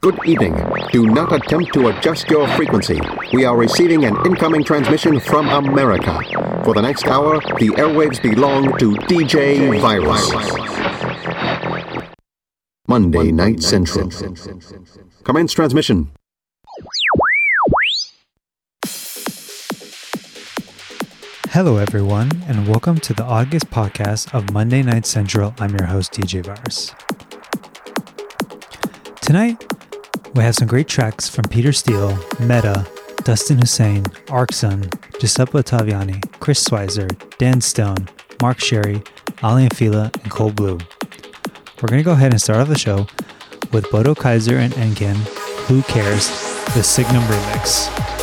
Good evening. Do not attempt to adjust your frequency. We are receiving an incoming transmission from America. For the next hour, the airwaves belong to DJ Virus. Monday Night Central. Commence transmission. Hello, everyone, and welcome to the August podcast of Monday Night Central. I'm your host, DJ Virus. Tonight, we have some great tracks from Peter Steele, Metta, Dustin Husain, Arksun, Giuseppe Ottaviani, Chris Schweizer, Dan Stone, Mark Sherry, Aly and Fila, and Cold Blue. We're going to go ahead and start off the show with Bodo Kaiser and Anyken, Who Cares, the Signum remix.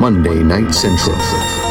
Monday Night Central.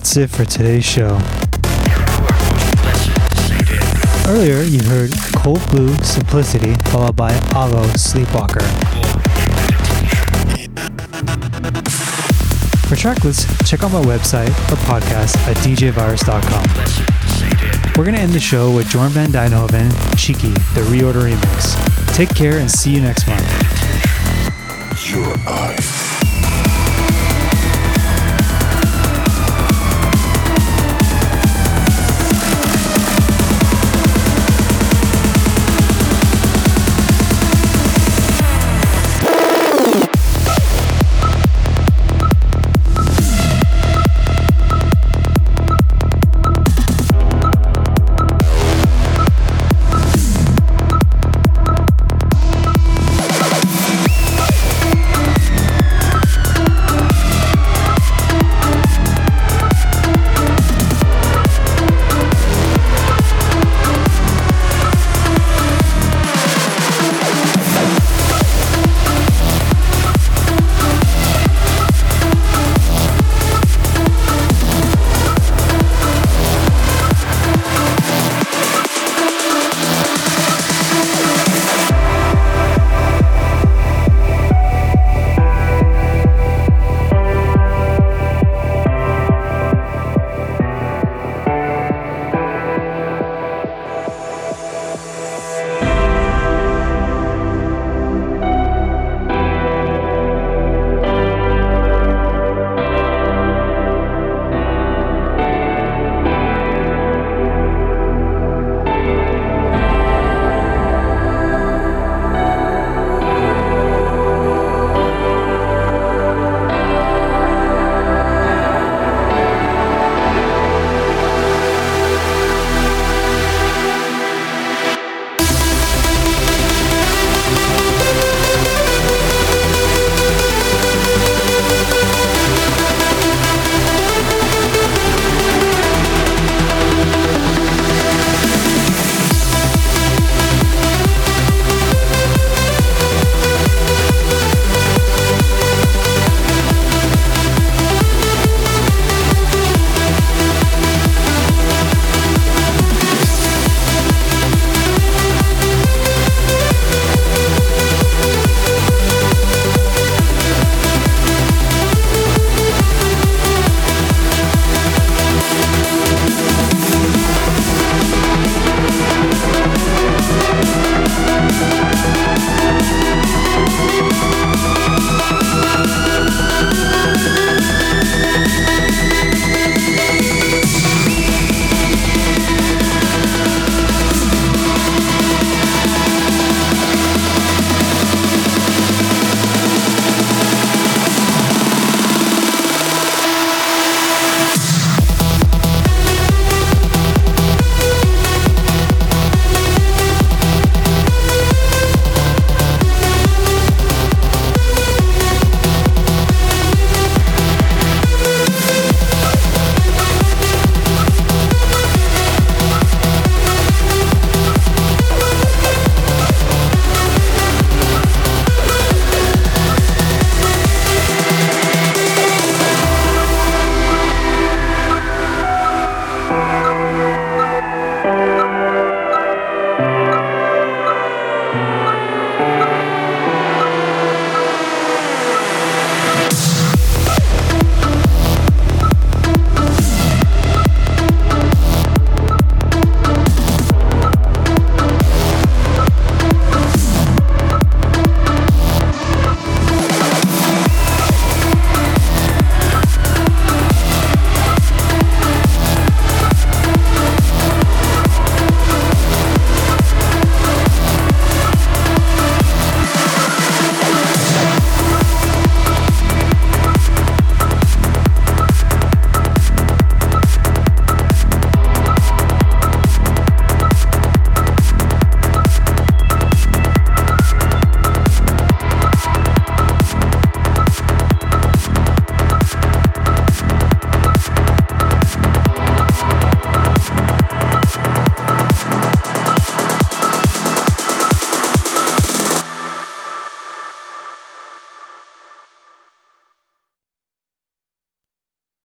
That's it for today's show. Earlier, you heard Cold Blue Simplicity, followed by Avao Sleepwalker. For track lists, check out my website or podcast at djvirus.com. We're going to end the show with Jorn Van Deynhoven, Cheeky, the reorder remix. Take care and see you next month.